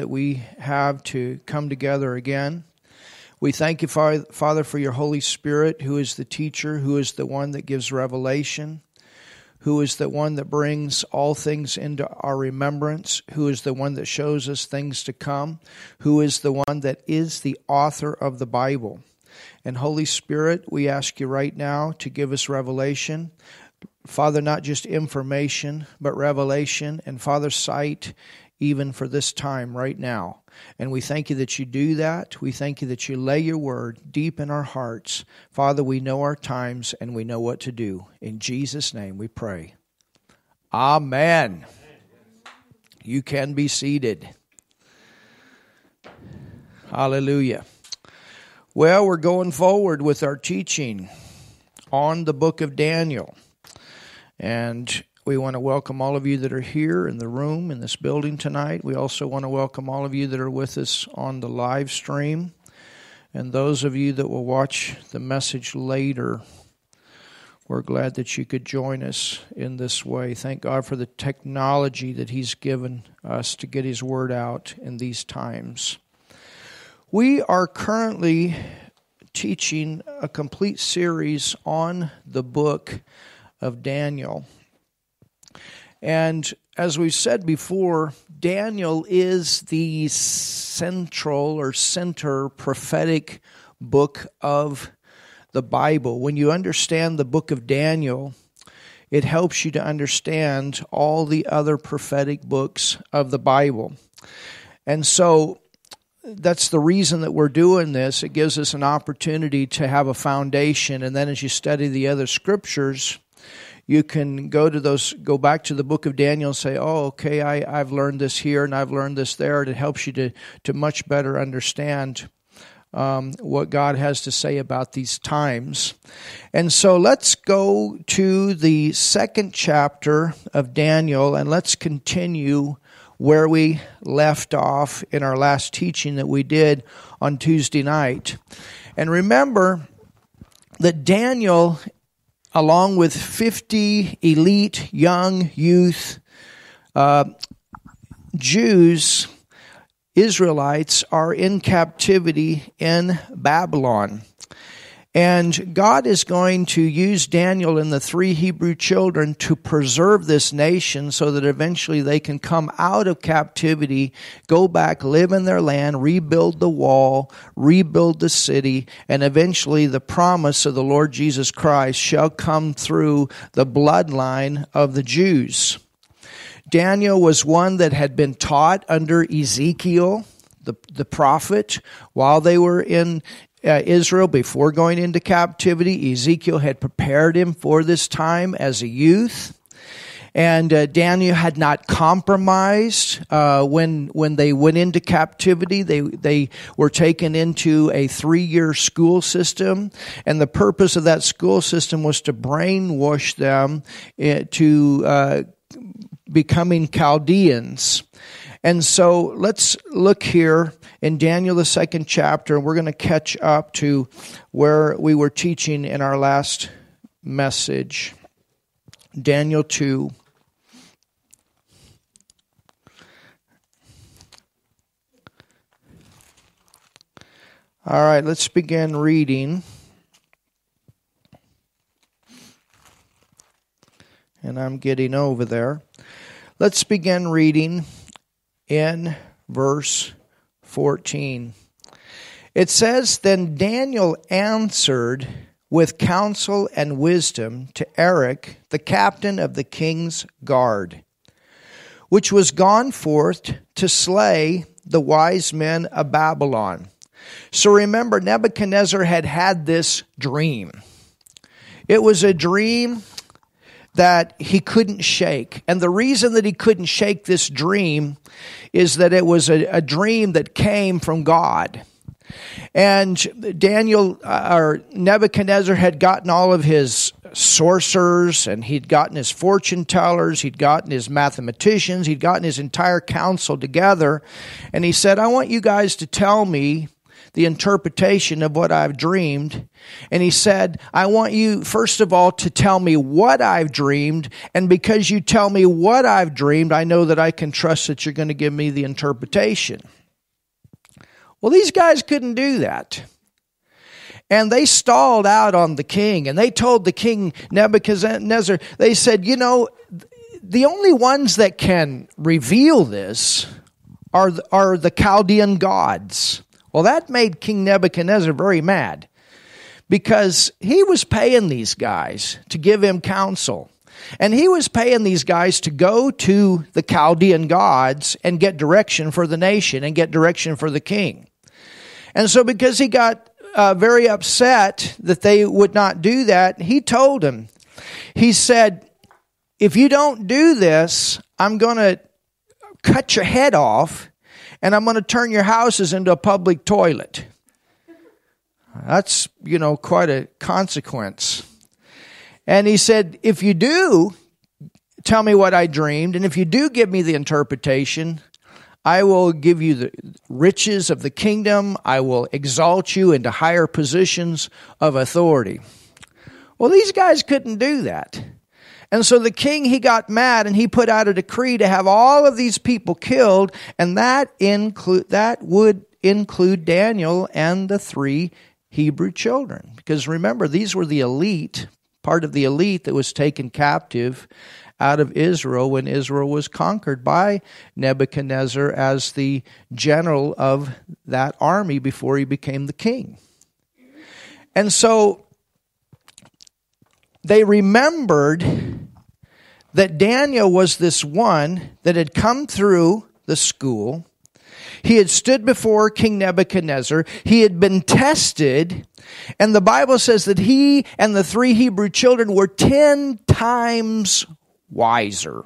that we have to come together again. We thank you, Father, for your Holy Spirit, who is the teacher, who is the one that gives revelation, who is the one that brings all things into our remembrance, who is the one that shows us things to come, who is the one that is the author of the Bible. And Holy Spirit, we ask you right now to give us revelation. Father, not just information, but revelation and Father, sight even for this time right now. And we thank you that you do that. We thank you that you lay your word deep in our hearts. Father, we know our times and we know what to do. In Jesus' name we pray. Amen. You can be seated. Hallelujah. Well, we're going forward with our teaching on the book of Daniel. And we want to welcome all of you that are here in the room in this building tonight. We also want to welcome all of you that are with us on the live stream and those of you that will watch the message later. We're glad that you could join us in this way. Thank God for the technology that He's given us to get His word out in these times. We are currently teaching a complete series on the book of Daniel. And as we said before, Daniel is the central or center prophetic book of the Bible. When you understand the book of Daniel, it helps you to understand all the other prophetic books of the Bible. And so that's the reason that we're doing this. It gives us an opportunity to have a foundation. And then as you study the other scriptures, you can go to those go back to the book of daniel and say oh okay I, i've learned this here and i've learned this there and it helps you to, to much better understand um, what god has to say about these times. And so let's go to the second chapter of daniel and let's continue where we left off in our last teaching that we did on tuesday night. And remember that Daniel along with 50 elite young youth uh, Jews, Israelites, are in captivity in Babylon. And God is going to use Daniel and the three Hebrew children to preserve this nation so that eventually they can come out of captivity, go back, live in their land, rebuild the wall, rebuild the city, and eventually the promise of the Lord Jesus Christ shall come through the bloodline of the Jews. Daniel was one that had been taught under Ezekiel, the, the prophet while they were in uh, Israel before going into captivity. Ezekiel had prepared him for this time as a youth. And uh, Daniel had not compromised uh, when when they went into captivity. They they were taken into a three year school system, and the purpose of that school system was to brainwash them uh, to uh, becoming Chaldeans. And so let's look here in Daniel, the second chapter, and we're going to catch up to where we were teaching in our last message. Daniel 2. All right, let's begin reading. And I'm getting over there. Let's begin reading in verse 14. It says, Then Daniel answered with counsel and wisdom to Arioch, the captain of the king's guard, which was gone forth to slay the wise men of Babylon. So remember, Nebuchadnezzar had had this dream. It was a dream that he couldn't shake. And the reason that he couldn't shake this dream is that it was a, a dream that came from God. And Daniel uh, or Nebuchadnezzar had gotten all of his sorcerers and he'd gotten his fortune tellers, he'd gotten his mathematicians, he'd gotten his entire council together. And he said, I want you guys to tell me the interpretation of what I've dreamed. And he said, I want you, first of all, to tell me what I've dreamed. And because you tell me what I've dreamed, I know that I can trust that you're going to give me the interpretation. Well, these guys couldn't do that. And they stalled out on the king and they told the king Nebuchadnezzar, they said, you know, the only ones that can reveal this are, are the Chaldean gods. Well, that made King Nebuchadnezzar very mad because he was paying these guys to give him counsel. And he was paying these guys to go to the Chaldean gods and get direction for the nation and get direction for the king. And so, because he got uh, very upset that they would not do that, he told him, he said, If you don't do this, I'm going to cut your head off and I'm going to turn your houses into a public toilet. That's, you know, quite a consequence. And he said, If you do, tell me what I dreamed, and if you do give me the interpretation, I will give you the riches of the kingdom. I will exalt you into higher positions of authority. Well, these guys couldn't do that. And so the king, he got mad and he put out a decree to have all of these people killed, and that include, that would include Daniel and the three Hebrew children. Because remember, these were the elite, part of the elite that was taken captive out of Israel when Israel was conquered by Nebuchadnezzar as the general of that army before he became the king. And so they remembered that Daniel was this one that had come through the school. He had stood before King Nebuchadnezzar. He had been tested. And the Bible says that he and the three Hebrew children were 10 times wiser.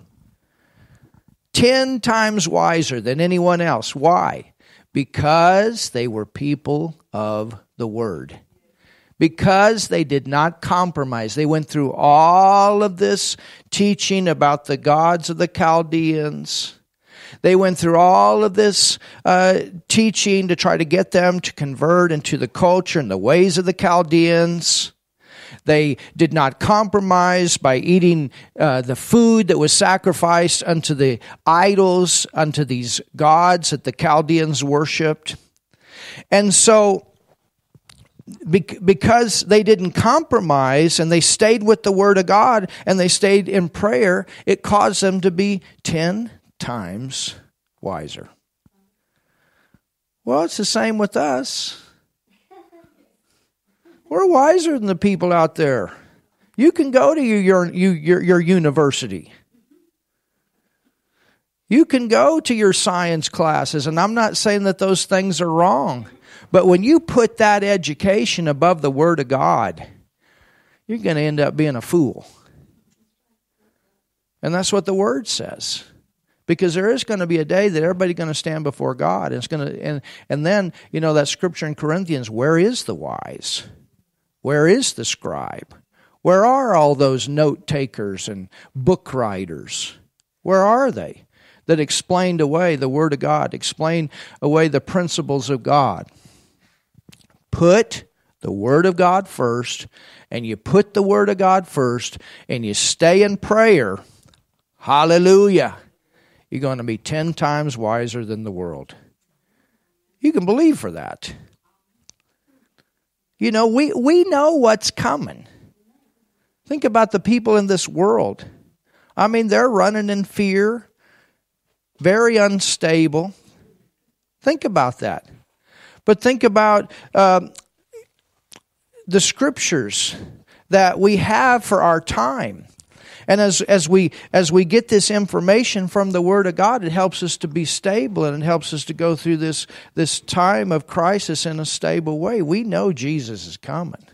Ten times wiser than anyone else. Why? Because they were people of the Word. Because they did not compromise. They went through all of this teaching about the gods of the Chaldeans. They went through all of this uh, teaching to try to get them to convert into the culture and the ways of the Chaldeans. They did not compromise by eating uh, the food that was sacrificed unto the idols, unto these gods that the Chaldeans worshipped. And so, because they didn't compromise and they stayed with the Word of God and they stayed in prayer, it caused them to be 10 times wiser. Well, it's the same with us. We're wiser than the people out there. You can go to your, your, your, your university. You can go to your science classes, and I'm not saying that those things are wrong. But when you put that education above the Word of God, you're going to end up being a fool. And that's what the Word says. Because there is going to be a day that everybody's going to stand before God. And, it's going to, and, and then, you know, that scripture in Corinthians, where is the wise? Where is the scribe? Where are all those note takers and book writers? Where are they that explained away the Word of God, explain away the principles of God? Put the Word of God first, and you put the Word of God first, and you stay in prayer. Hallelujah. You're going to be 10 times wiser than the world. You can believe for that. You know, we, we know what's coming. Think about the people in this world. I mean, they're running in fear, very unstable. Think about that. But think about uh, the scriptures that we have for our time. And as, as, we, as we get this information from the Word of God, it helps us to be stable and it helps us to go through this, this time of crisis in a stable way. We know Jesus is coming.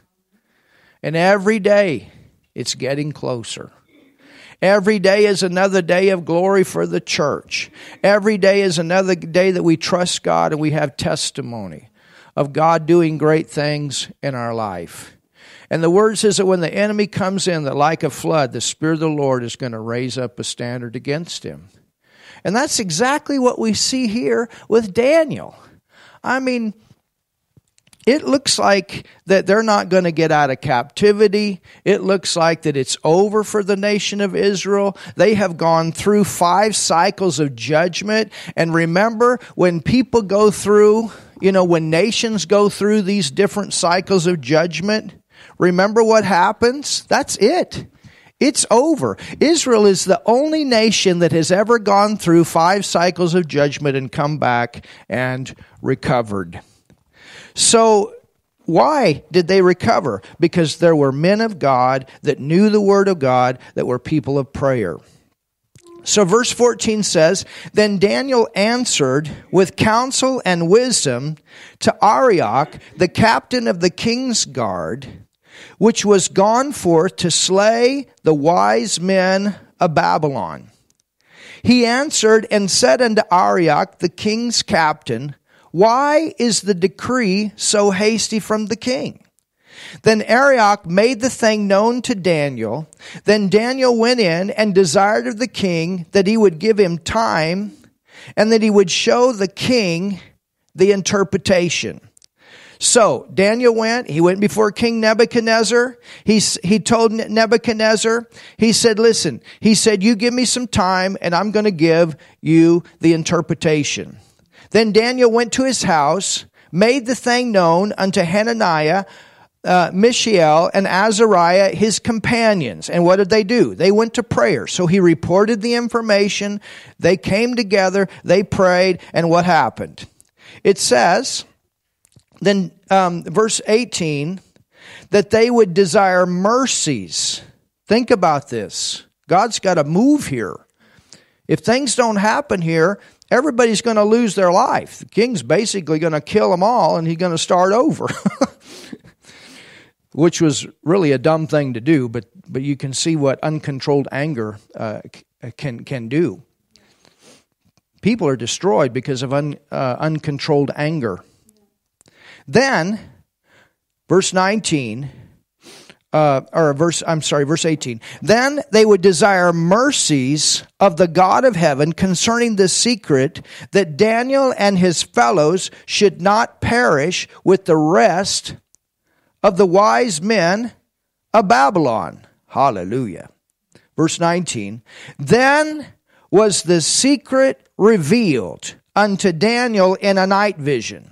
And every day it's getting closer. Every day is another day of glory for the church. Every day is another day that we trust God and we have testimony of God doing great things in our life. And the word says that when the enemy comes in, that like a flood, the Spirit of the Lord is going to raise up a standard against him. And that's exactly what we see here with Daniel. I mean, it looks like that they're not going to get out of captivity. It looks like that it's over for the nation of Israel. They have gone through five cycles of judgment. And remember, when people go through, you know, when nations go through these different cycles of judgment, remember what happens? That's it. It's over. Israel is the only nation that has ever gone through five cycles of judgment and come back and recovered. So, why did they recover? Because there were men of God that knew the Word of God, that were people of prayer. So, verse 14 says Then Daniel answered with counsel and wisdom to Arioch, the captain of the king's guard, which was gone forth to slay the wise men of Babylon. He answered and said unto Arioch, the king's captain, why is the decree so hasty from the king? Then Arioch made the thing known to Daniel. Then Daniel went in and desired of the king that he would give him time and that he would show the king the interpretation. So Daniel went, he went before King Nebuchadnezzar. He, he told Nebuchadnezzar, he said, listen, he said, you give me some time and I'm going to give you the interpretation. Then Daniel went to his house, made the thing known unto Hananiah, uh, Mishael, and Azariah, his companions. And what did they do? They went to prayer. So he reported the information. They came together, they prayed, and what happened? It says, then um, verse 18, that they would desire mercies. Think about this. God's got to move here. If things don't happen here, everybody's going to lose their life. The king's basically going to kill them all and he's going to start over. Which was really a dumb thing to do, but, but you can see what uncontrolled anger uh, can, can do. People are destroyed because of un, uh, uncontrolled anger. Then, verse 19, uh, or verse, I'm sorry, verse 18. Then they would desire mercies of the God of heaven concerning the secret that Daniel and his fellows should not perish with the rest of the wise men of Babylon. Hallelujah. Verse 19. Then was the secret revealed unto Daniel in a night vision.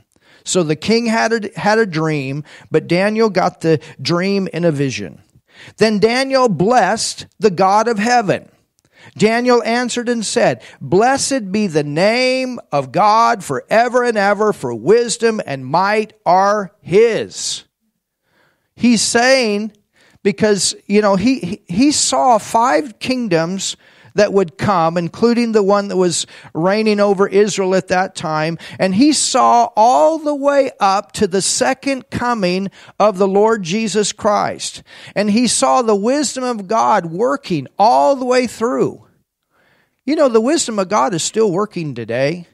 So the king had a, had a dream, but Daniel got the dream in a vision. Then Daniel blessed the God of heaven. Daniel answered and said, Blessed be the name of God forever and ever, for wisdom and might are his. He's saying, because, you know, he, he saw five kingdoms that would come, including the one that was reigning over Israel at that time. And he saw all the way up to the second coming of the Lord Jesus Christ. And he saw the wisdom of God working all the way through. You know, the wisdom of God is still working today.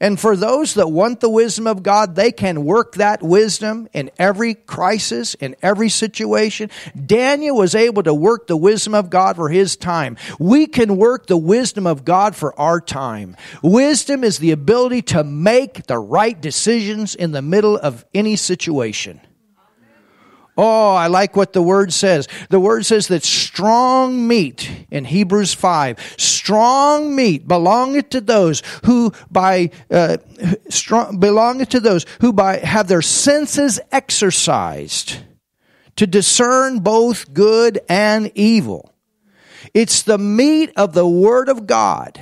And for those that want the wisdom of God, they can work that wisdom in every crisis, in every situation. Daniel was able to work the wisdom of God for his time. We can work the wisdom of God for our time. Wisdom is the ability to make the right decisions in the middle of any situation. Oh, I like what the word says. The word says that strong meat in Hebrews 5, strong meat belongeth to those who by, uh, strong, belongeth to those who by, have their senses exercised to discern both good and evil. It's the meat of the Word of God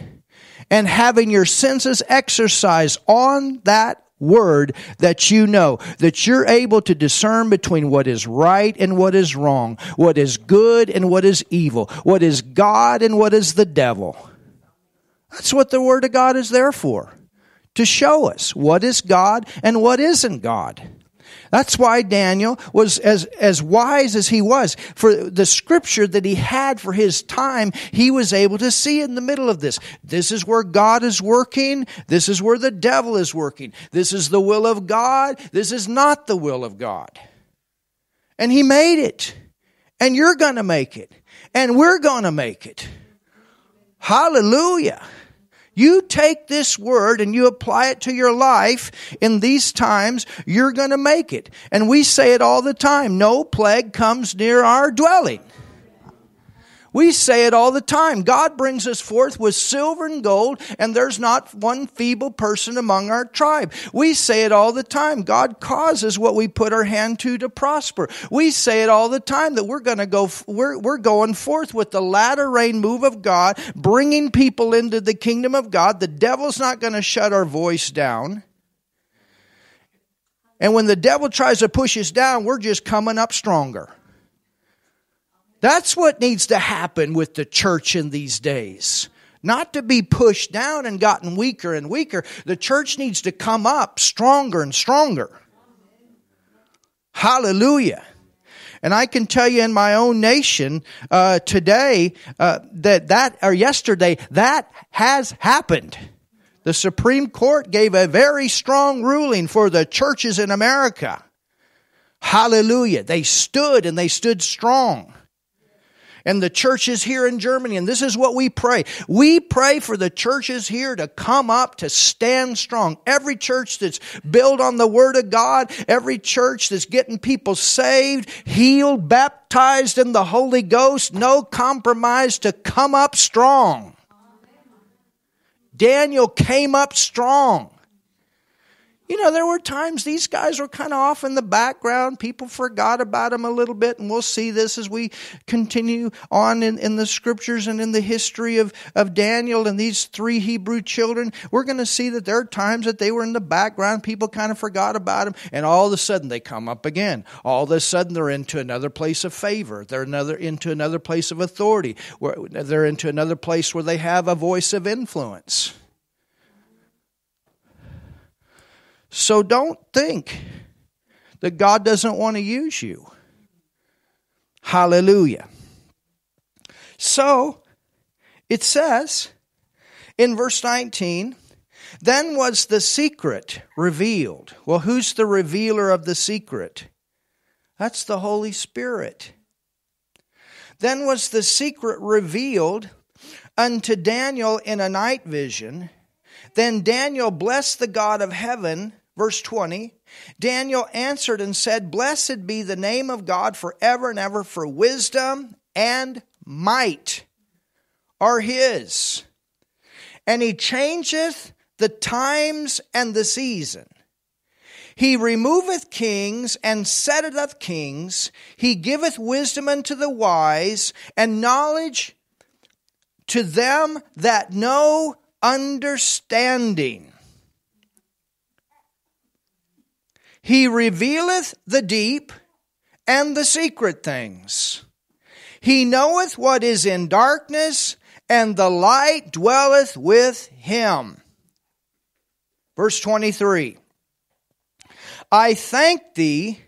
and having your senses exercised on that word that you know, that you're able to discern between what is right and what is wrong, what is good and what is evil, what is God and what is the devil. That's what the Word of God is there for. To show us what is God and what isn't God. That's why Daniel was as, as wise as he was. For the scripture that he had for his time, he was able to see in the middle of this. This is where God is working. This is where the devil is working. This is the will of God. This is not the will of God. And he made it. And you're going to make it. And we're going to make it. Hallelujah. You take this word and you apply it to your life in these times, you're going to make it. And we say it all the time. No plague comes near our dwelling. We say it all the time. God brings us forth with silver and gold, and there's not one feeble person among our tribe. We say it all the time. God causes what we put our hand to to prosper. We say it all the time that we're going to go, we're, we're going forth with the latter rain move of God, bringing people into the kingdom of God. The devil's not going to shut our voice down. And when the devil tries to push us down, we're just coming up stronger. That's what needs to happen with the church in these days. Not to be pushed down and gotten weaker and weaker. The church needs to come up stronger and stronger. Hallelujah. And I can tell you in my own nation uh, today uh, that that or yesterday that has happened. The Supreme Court gave a very strong ruling for the churches in America. Hallelujah. They stood and they stood strong and the churches here in Germany. And this is what we pray. We pray for the churches here to come up, to stand strong. Every church that's built on the Word of God, every church that's getting people saved, healed, baptized in the Holy Ghost, no compromise to come up strong. Daniel came up strong. You know, there were times these guys were kind of off in the background. People forgot about them a little bit, and we'll see this as we continue on in, in the scriptures and in the history of, of Daniel and these three Hebrew children. We're going to see that there are times that they were in the background. People kind of forgot about them, and all of a sudden they come up again. All of a sudden they're into another place of favor. They're another into another place of authority. Where they're into another place where they have a voice of influence. So don't think that God doesn't want to use you. Hallelujah. So it says in verse 19, then was the secret revealed. Well, who's the revealer of the secret? That's the Holy Spirit. Then was the secret revealed unto Daniel in a night vision. Then Daniel blessed the God of heaven Verse 20 Daniel answered and said, Blessed be the name of God forever and ever, for wisdom and might are his. And he changeth the times and the season. He removeth kings and setteth kings. He giveth wisdom unto the wise and knowledge to them that know understanding. He revealeth the deep and the secret things. He knoweth what is in darkness, and the light dwelleth with him. Verse 23 I thank thee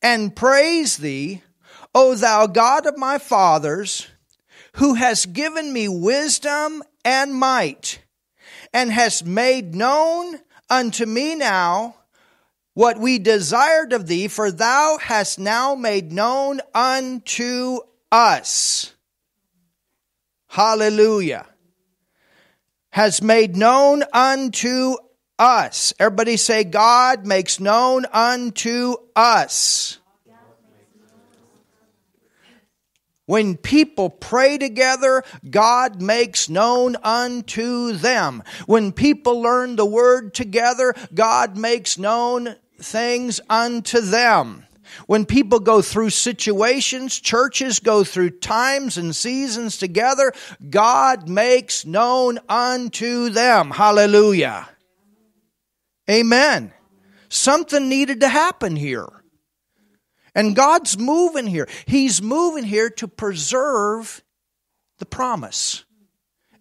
and praise thee, O thou God of my fathers, who hast given me wisdom and might, and hast made known unto me now what we desired of thee, for thou hast now made known unto us. Hallelujah. Has made known unto us. Everybody say, God makes known unto us. When people pray together, God makes known unto them. When people learn the word together, God makes known things unto them. When people go through situations, churches go through times and seasons together, God makes known unto them. Hallelujah. Amen. Something needed to happen here. And God's moving here. He's moving here to preserve the promise.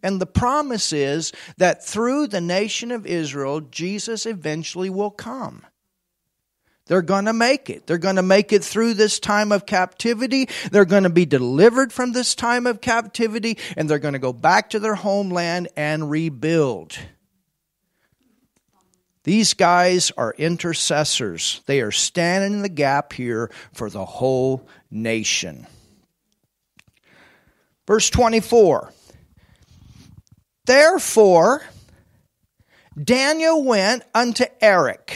And the promise is that through the nation of Israel, Jesus eventually will come. They're going to make it. They're going to make it through this time of captivity. They're going to be delivered from this time of captivity and they're going to go back to their homeland and rebuild. These guys are intercessors. They are standing in the gap here for the whole nation. Verse 24 Therefore, Daniel went unto Arioch,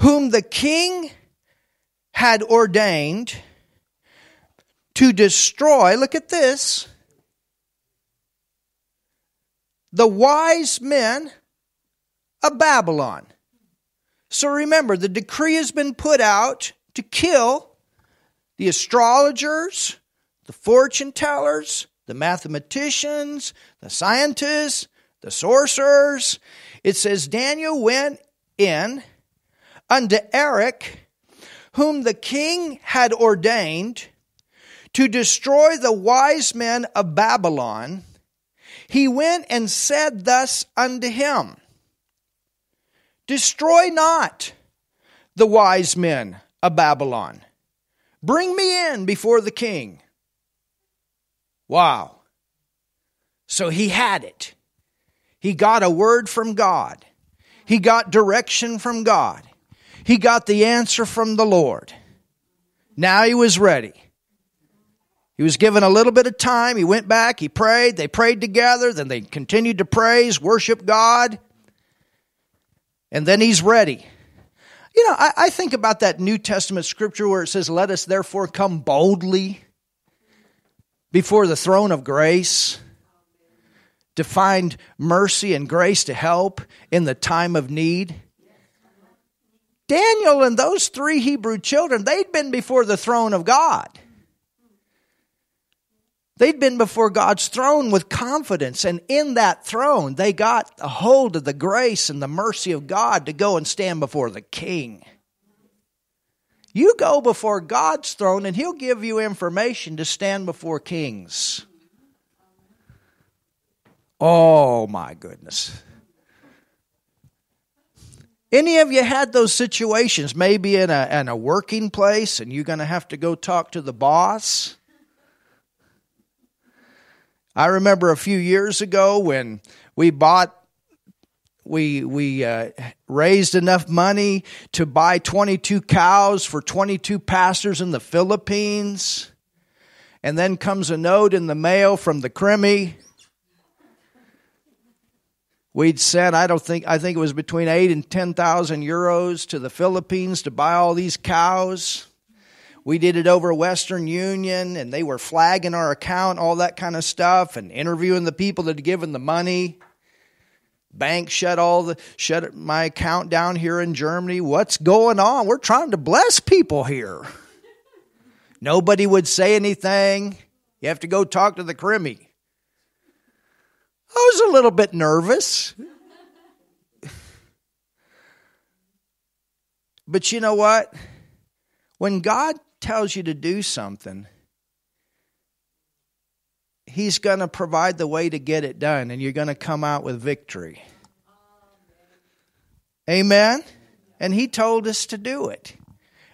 whom the king had ordained to destroy, look at this, the wise men of Babylon. So remember, the decree has been put out to kill the astrologers, the fortune tellers, the mathematicians, the scientists, the sorcerers. It says Daniel went in unto Arioch, whom the king had ordained to destroy the wise men of Babylon. He went and said thus unto him Destroy not the wise men of Babylon. Bring me in before the king. Wow. So he had it. He got a word from God. He got direction from God. He got the answer from the Lord. Now he was ready. He was given a little bit of time. He went back, he prayed, they prayed together, then they continued to praise, worship God and then he's ready. You know, I, I, think about that New Testament scripture where it says, Let us therefore come boldly before the throne of grace to find mercy and grace to help in the time of need. Daniel and those three Hebrew children, they'd been before the throne of God. They'd been before God's throne with confidence, and in that throne, they got a hold of the grace and the mercy of God to go and stand before the king. You go before God's throne, and He'll give you information to stand before kings. Oh, my goodness. Any of you had those situations, maybe in a, in a working place, and you're going to have to go talk to the boss? I remember a few years ago when we bought we we uh, raised enough money to buy 22 cows for 22 pastors in the Philippines. And then comes a note in the mail from the Crimmy. We'd sent, I don't think, I think it was between eight and 10,000 euros to the Philippines to buy all these cows. We did it over Western Union and they were flagging our account, all that kind of stuff, and interviewing the people that had given the money. Bank shut all the shut my account down here in Germany. What's going on? We're trying to bless people here. Nobody would say anything. You have to go talk to the Crimmy. I was a little bit nervous. but you know what? When God tells you to do something, He's going to provide the way to get it done, and you're going to come out with victory. Amen? And He told us to do it.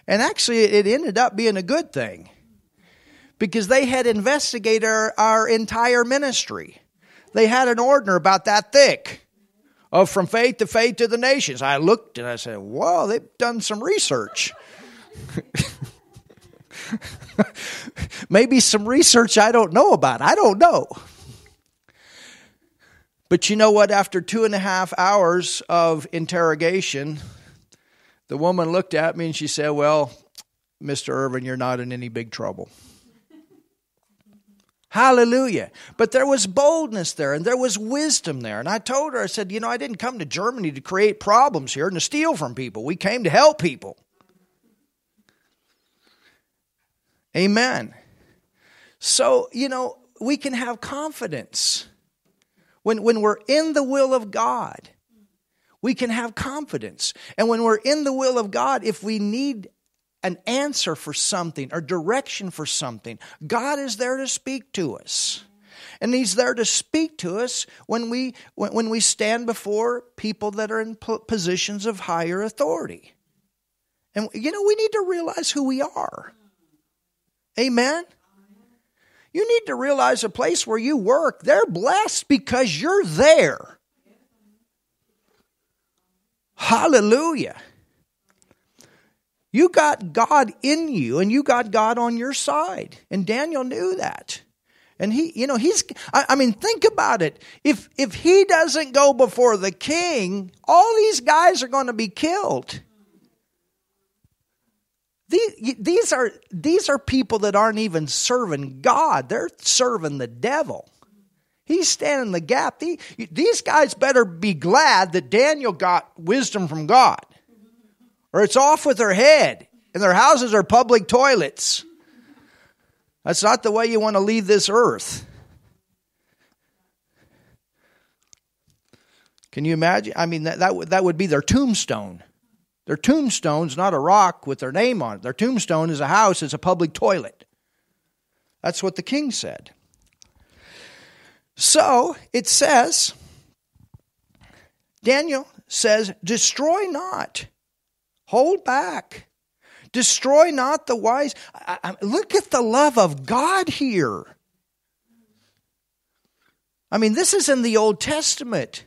And actually, it ended up being a good thing because they had investigated our, our entire ministry. They had an ordner about that thick of from faith to faith to the nations. I looked and I said, Whoa, they've done some research. Maybe some research I don't know about. I don't know. But you know what? After two and a half hours of interrogation, the woman looked at me and she said, Well, Mr. Irvin, you're not in any big trouble. Hallelujah. But there was boldness there and there was wisdom there. And I told her, I said, You know, I didn't come to Germany to create problems here and to steal from people. We came to help people. Amen. So, you know, we can have confidence. When, when we're in the will of God, we can have confidence. And when we're in the will of God, if we need an answer for something or direction for something, God is there to speak to us. And He's there to speak to us when we, when, we stand before people that are in positions of higher authority. And, you know, we need to realize who we are. Amen? You need to realize a place where you work, they're blessed because you're there. Hallelujah. You got God in you and you got God on your side. And Daniel knew that. And he, you know, he's, I, I, mean, think about it. If, if he doesn't go before the king, all these guys are going to be killed. These, these are, these are people that aren't even serving God. They're serving the devil. He's standing the gap. These guys better be glad that Daniel got wisdom from God, or it's off with their head, and their houses are public toilets. That's not the way you want to leave this earth. Can you imagine? I mean, that, that, that would be their tombstone. Their tombstone's not a rock with their name on it. Their tombstone is a house, it's a public toilet. That's what the king said. So it says, Daniel says, Destroy not, hold back, destroy not the wise. I, I, look at the love of God here. I mean, this is in the Old Testament.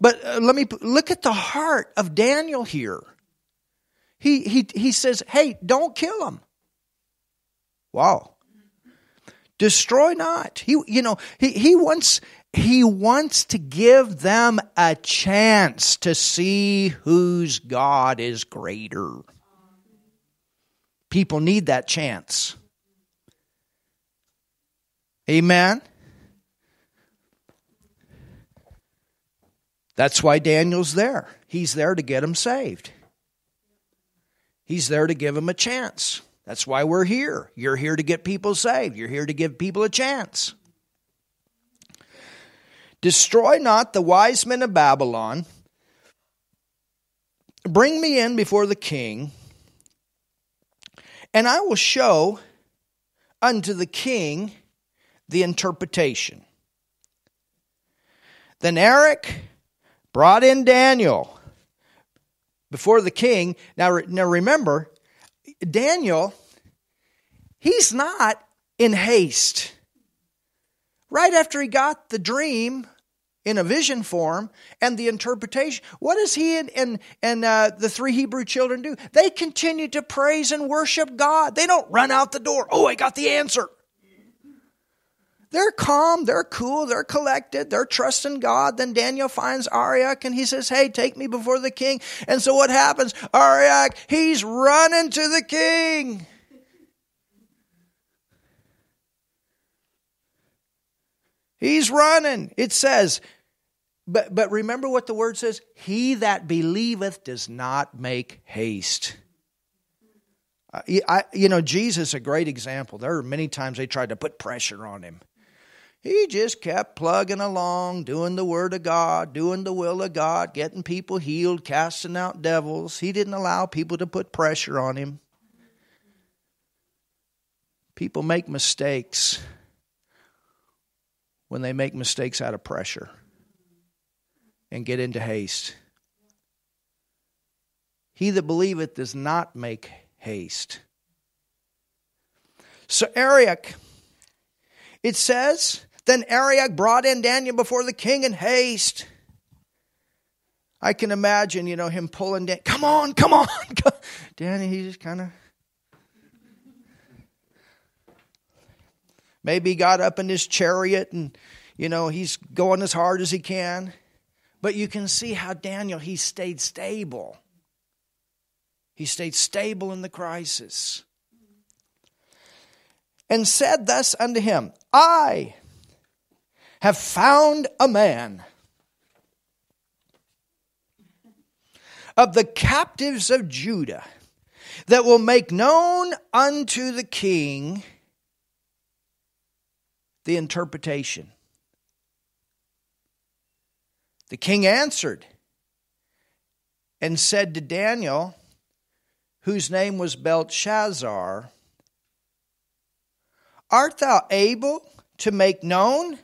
But uh, let me look at the heart of Daniel here. He, he, he says, Hey, don't kill him. Wow. Destroy not. He, you know, he, he wants, he wants to give them a chance to see whose God is greater. People need that chance. Amen. That's why Daniel's there. He's there to get them saved. He's there to give them a chance. That's why we're here. You're here to get people saved, you're here to give people a chance. Destroy not the wise men of Babylon. Bring me in before the king, and I will show unto the king the interpretation. Then Arioch brought in Daniel before the king. Now, now remember, Daniel, he's not in haste. Right after he got the dream in a vision form and the interpretation, what does he and, and, and uh, the three Hebrew children do? They continue to praise and worship God. They don't run out the door. Oh, I got the answer. They're calm, they're cool, they're collected, they're trusting God. Then Daniel finds Arioch and he says, Hey, take me before the king. And so what happens? Arioch, he's running to the king. He's running. It says, but, but remember what the word says? He that believeth does not make haste. I, you know, Jesus a great example. There are many times they tried to put pressure on him. He just kept plugging along, doing the Word of God, doing the will of God, getting people healed, casting out devils. He didn't allow people to put pressure on him. People make mistakes when they make mistakes out of pressure and get into haste. He that believeth does not make haste. So, Arioch, it says then Arioch brought in Daniel before the king in haste. I can imagine, you know, him pulling Dan. Come on, come on. Danny, he just kind of. Maybe got up in his chariot and, you know, he's going as hard as he can. But you can see how Daniel, he stayed stable. He stayed stable in the crisis. And said thus unto him, I have found a man of the captives of Judah that will make known unto the king the interpretation. The king answered and said to Daniel, whose name was Belshazzar, Art thou able to make known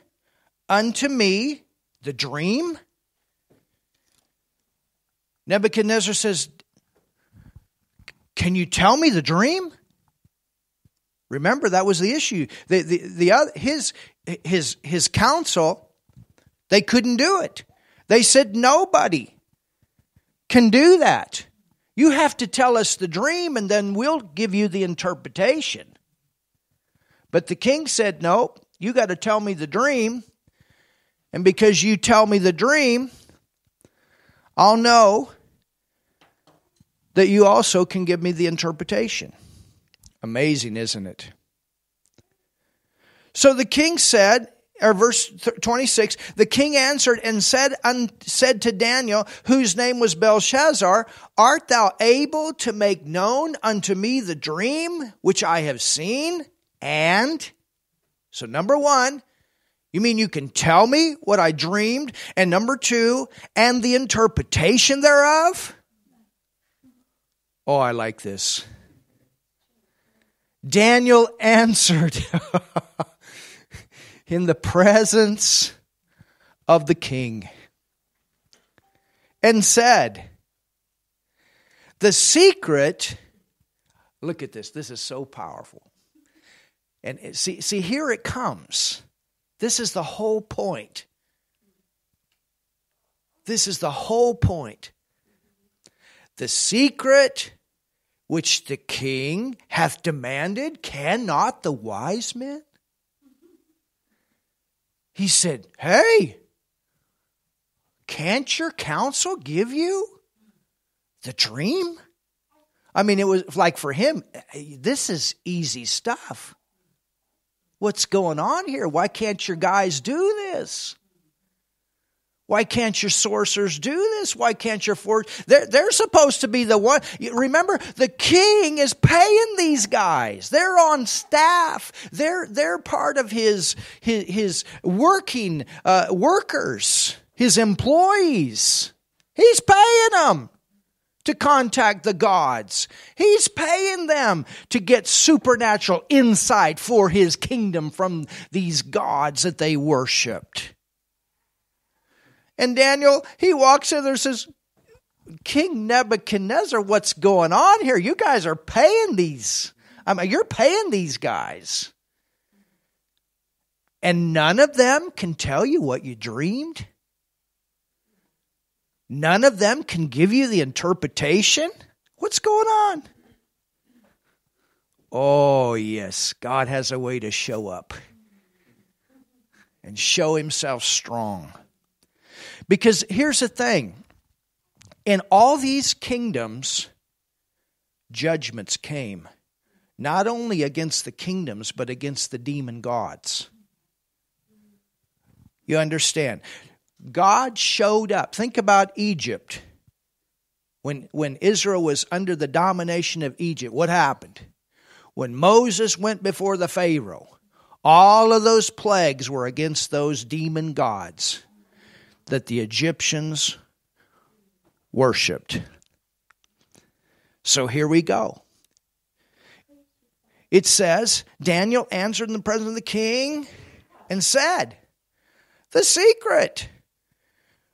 unto me the dream? Nebuchadnezzar says, Can you tell me the dream? Remember, that was the issue. The, the, the his, his, his council, they couldn't do it. They said, Nobody can do that. You have to tell us the dream and then we'll give you the interpretation. But the king said, Nope, you got to tell me the dream. And because you tell me the dream, I'll know that you also can give me the interpretation. Amazing, isn't it? So the king said, or verse 26, the king answered and said, un, said to Daniel, whose name was Belshazzar, Art thou able to make known unto me the dream which I have seen? And, so number one, you mean you can tell me what I dreamed? And number two, and the interpretation thereof? Oh, I like this. Daniel answered in the presence of the king and said, The secret, look at this, this is so powerful. And see, see, here it comes. This is the whole point. This is the whole point. The secret which the king hath demanded, cannot the wise men? He said, Hey, can't your counsel give you the dream? I mean, it was like for him, this is easy stuff. What's going on here? Why can't your guys do this? Why can't your sorcerers do this? Why can't your forge? They're, they're supposed to be the one. Remember, the king is paying these guys. They're on staff. They're, they're part of his, his, his working uh, workers, his employees. He's paying them to contact the gods. He's paying them to get supernatural insight for his kingdom from these gods that they worshiped. And Daniel, he walks in there and says, King Nebuchadnezzar, what's going on here? You guys are paying these. I mean, you're paying these guys. And none of them can tell you what you dreamed. None of them can give you the interpretation. What's going on? Oh, yes, God has a way to show up and show himself strong. Because here's the thing in all these kingdoms, judgments came, not only against the kingdoms, but against the demon gods. You understand? God showed up. Think about Egypt. When, when Israel was under the domination of Egypt, what happened? When Moses went before the Pharaoh, all of those plagues were against those demon gods that the Egyptians worshiped. So here we go. It says, Daniel answered in the presence of the king and said, The secret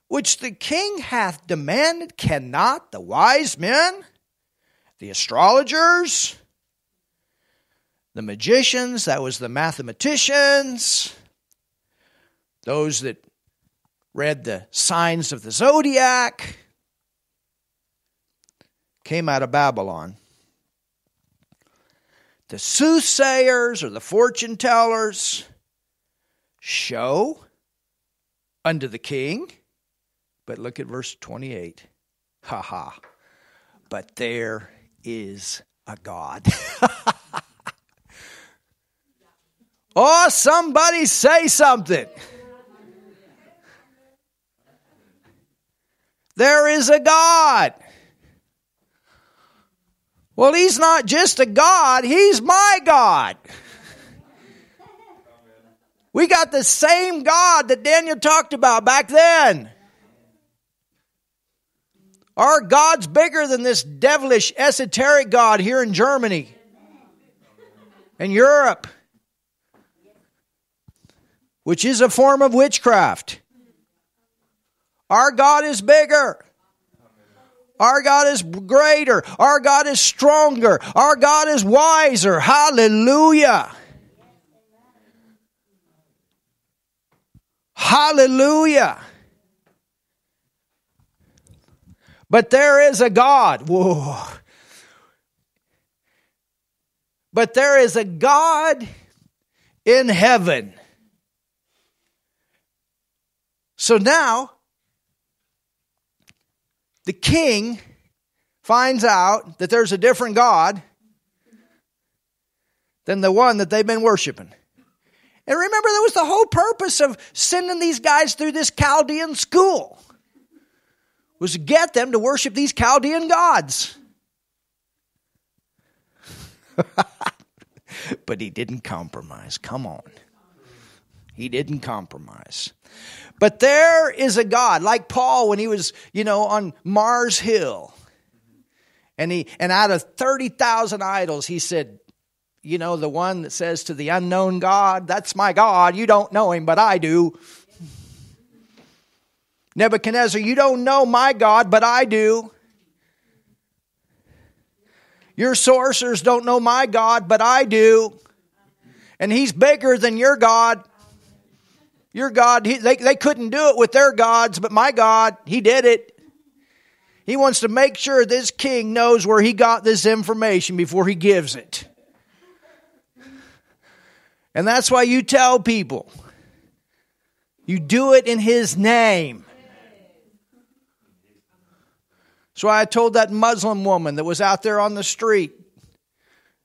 which the king hath demanded cannot the wise men, the astrologers, the magicians, that was the mathematicians, those that read the signs of the zodiac, came out of Babylon. The soothsayers or the fortune tellers show unto the king. But look at verse 28. Ha ha. But there is a God. oh, somebody say something. There is a God. Well, He's not just a God, He's my God. We got the same God that Daniel talked about back then. Our God's bigger than this devilish, esoteric God here in Germany and Europe, which is a form of witchcraft. Our God is bigger. Our God is greater. Our God is stronger. Our God is wiser. Hallelujah. Hallelujah. But there is a God. Whoa. But there is a God in heaven So now, the king finds out that there's a different God than the one that they've been worshiping. And remember, that was the whole purpose of sending these guys through this Chaldean school was to get them to worship these Chaldean gods. but he didn't compromise. Come on. He didn't compromise. But there is a God, like Paul when he was, you know, on Mars Hill. And he and out of 30,000 idols, he said, you know, the one that says to the unknown God, that's my God. You don't know him, but I do. Nebuchadnezzar, you don't know my God, but I do. Your sorcerers don't know my God, but I do. And he's bigger than your God. Your God, he, they, they couldn't do it with their gods, but my God, he did it. He wants to make sure this king knows where he got this information before he gives it. And that's why you tell people you do it in his name. So I told that Muslim woman that was out there on the street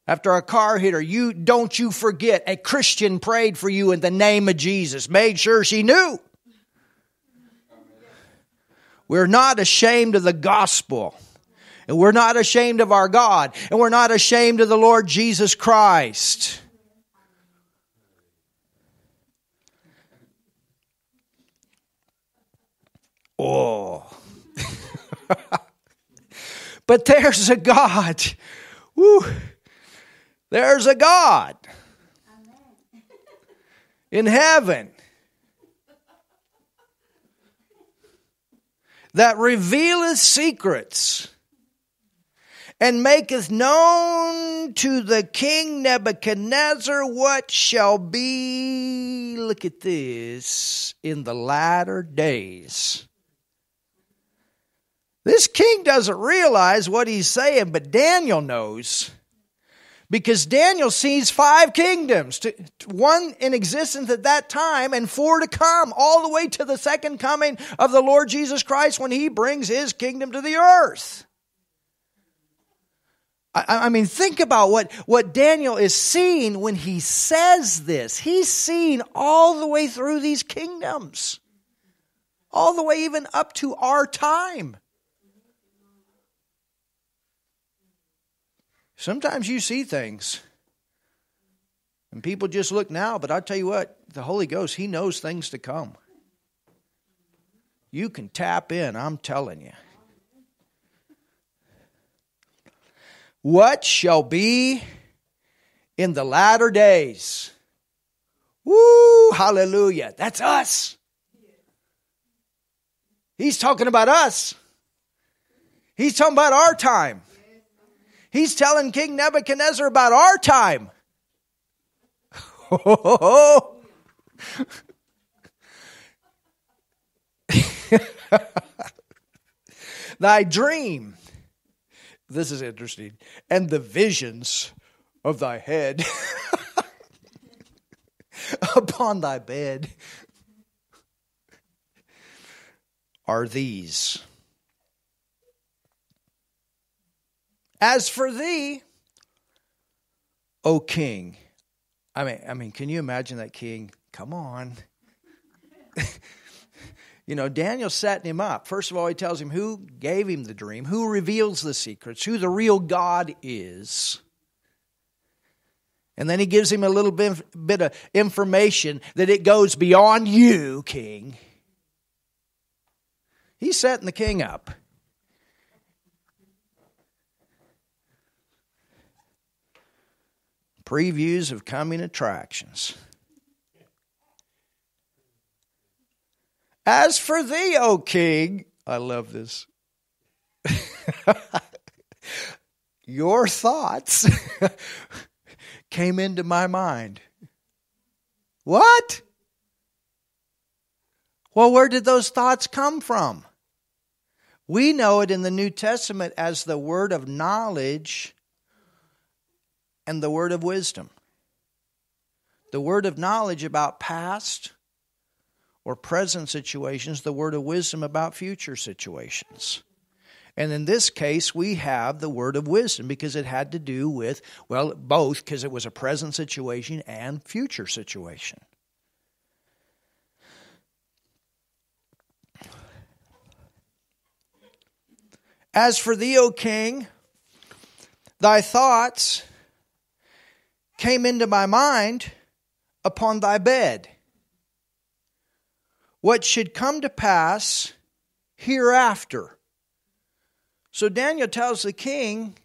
after a car hit her, you don't you forget a Christian prayed for you in the name of Jesus. Made sure she knew. We're not ashamed of the gospel. And we're not ashamed of our God. And we're not ashamed of the Lord Jesus Christ. Oh. But there's a God. Woo. There's a God in heaven that revealeth secrets and maketh known to the king Nebuchadnezzar what shall be, look at this, in the latter days. This king doesn't realize what he's saying, but Daniel knows. Because Daniel sees five kingdoms, one in existence at that time and four to come, all the way to the second coming of the Lord Jesus Christ when he brings his kingdom to the earth. I, mean, think about what, what Daniel is seeing when he says this. He's seeing all the way through these kingdoms, all the way even up to our time. Sometimes you see things. And people just look now, but I'll tell you what, the Holy Ghost, He knows things to come. You can tap in, I'm telling you. What shall be in the latter days? Woo, hallelujah. That's us. He's talking about us. He's talking about our time. He's telling King Nebuchadnezzar about our time. Thy dream, this is interesting, and the visions of thy head upon thy bed are these. As for thee, O king. I mean, I mean, can you imagine that king? Come on. you know, Daniel setting him up. First of all, he tells him who gave him the dream, who reveals the secrets, who the real God is. And then he gives him a little bit, bit of information that it goes beyond you, king. He's setting the king up. Previews of coming attractions. As for thee, O king, I love this. Your thoughts came into my mind. What? Well, where did those thoughts come from? We know it in the New Testament as the word of knowledge and the word of wisdom. The word of knowledge about past or present situations, the word of wisdom about future situations. And in this case, we have the word of wisdom because it had to do with, well, both, because it was a present situation and future situation. As for thee, O king, thy thoughts came into my mind upon thy bed. What should come to pass hereafter so Daniel tells the king,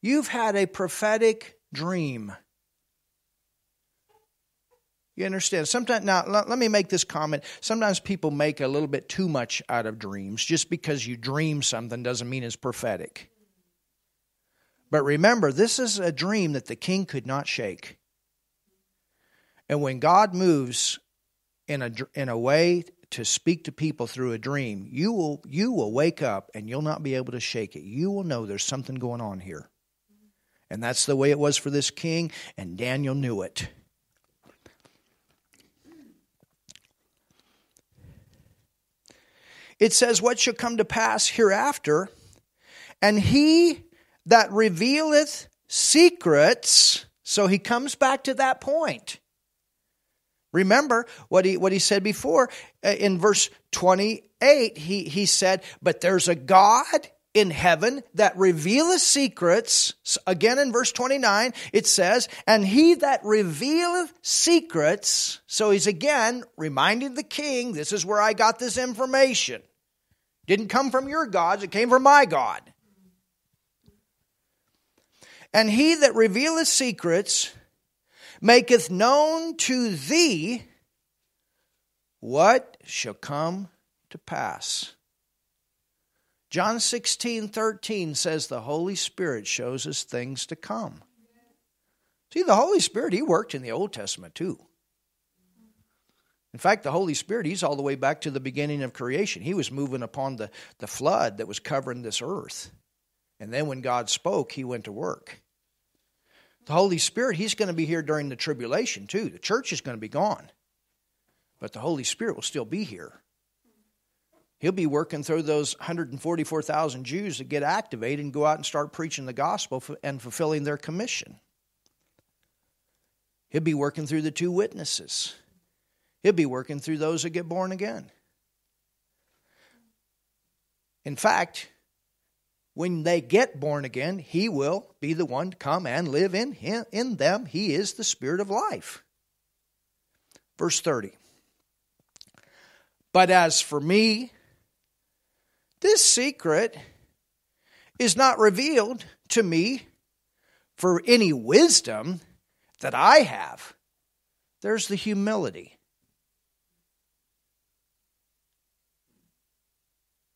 You've had a prophetic dream. You understand? Sometimes now let, let, me make this comment. Sometimes people make a little bit too much out of dreams. Just because you dream something doesn't mean it's prophetic. But remember, this is a dream that the king could not shake. And when God moves in a in a way to speak to people through a dream, you will you will wake up and you'll not be able to shake it. You will know there's something going on here. And that's the way it was for this king, and Daniel knew it. It says, What shall come to pass hereafter? And he that revealeth secrets, so he comes back to that point. Remember what he, what he said before uh, in verse 28. He, he said, But there's a God in heaven that revealeth secrets. Again in verse 29, it says, And he that revealeth secrets. So he's again reminding the king, This is where I got this information. Didn't come from your gods, it came from my God. And he that revealeth secrets maketh known to thee what shall come to pass. John 16, 13 says the Holy Spirit shows us things to come. See, the Holy Spirit, He worked in the Old Testament too. In fact, the Holy Spirit, He's all the way back to the beginning of creation. He was moving upon the, the flood that was covering this earth. And then when God spoke, He went to work. The Holy Spirit, He's going to be here during the tribulation too. The church is going to be gone. But the Holy Spirit will still be here. He'll be working through those 144,000 Jews that get activated and go out and start preaching the gospel and fulfilling their commission. He'll be working through the two witnesses. He'll be working through those that get born again. In fact, when they get born again, he will be the one to come and live in him, in them. He is the spirit of life. Verse 30. But as for me, this secret is not revealed to me for any wisdom that I have. There's the humility.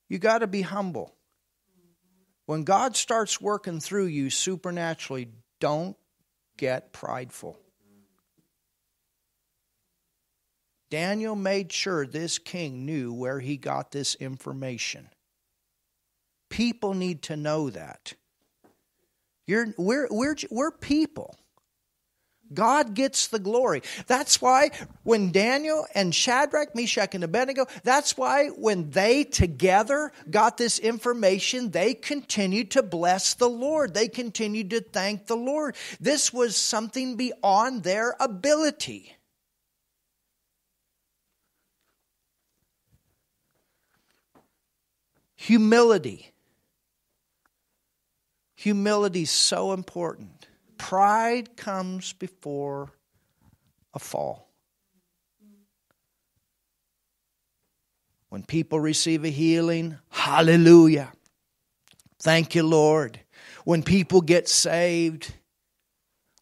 You got to be humble. When God starts working through you supernaturally, don't get prideful. Daniel made sure this king knew where he got this information. People need to know that. You're, we're, we're, we're people. God gets the glory. That's why when Daniel and Shadrach, Meshach, and Abednego, that's why when they together got this information, they continued to bless the Lord. They continued to thank the Lord. This was something beyond their ability. Humility. Humility is so important. Pride comes before a fall. When people receive a healing, hallelujah. Thank you, Lord. When people get saved,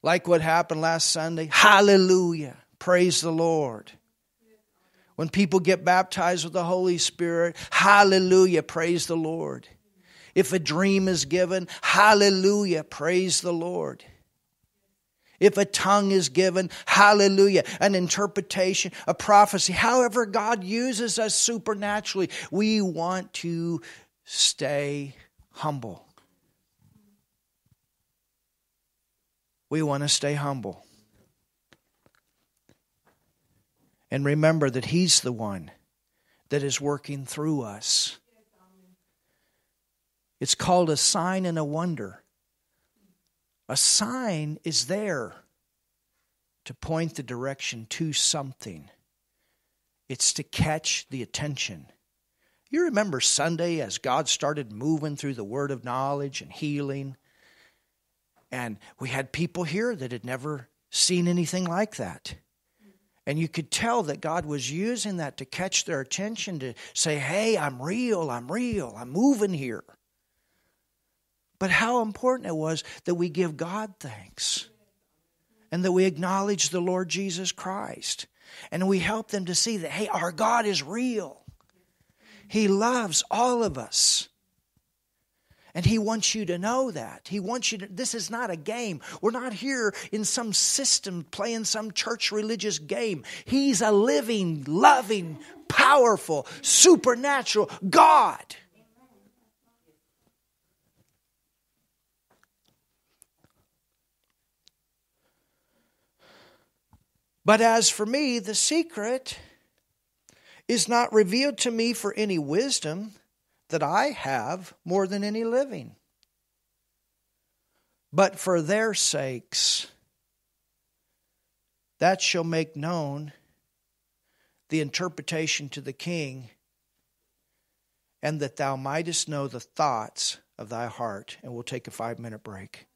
like what happened last Sunday, hallelujah. Praise the Lord. When people get baptized with the Holy Spirit, hallelujah. Praise the Lord. If a dream is given, hallelujah. Praise the Lord. If a tongue is given, hallelujah, an interpretation, a prophecy, however God uses us supernaturally, we want to stay humble. We want to stay humble. And remember that He's the one that is working through us. It's called a sign and a wonder. A sign is there to point the direction to something, it's to catch the attention. You remember Sunday as God started moving through the word of knowledge and healing? And we had people here that had never seen anything like that. And you could tell that God was using that to catch their attention to say, hey, I'm real, I'm real, I'm moving here. But how important it was that we give God thanks and that we acknowledge the Lord Jesus Christ. And we help them to see that, hey, our God is real. He loves all of us. And He wants you to know that. He wants you to, this is not a game. We're not here in some system playing some church religious game. He's a living, loving, powerful, supernatural God. But as for me, the secret is not revealed to me for any wisdom that I have more than any living, but for their sakes, that shall make known the interpretation to the king, and that thou mightest know the thoughts of thy heart. And we'll take a five minute break.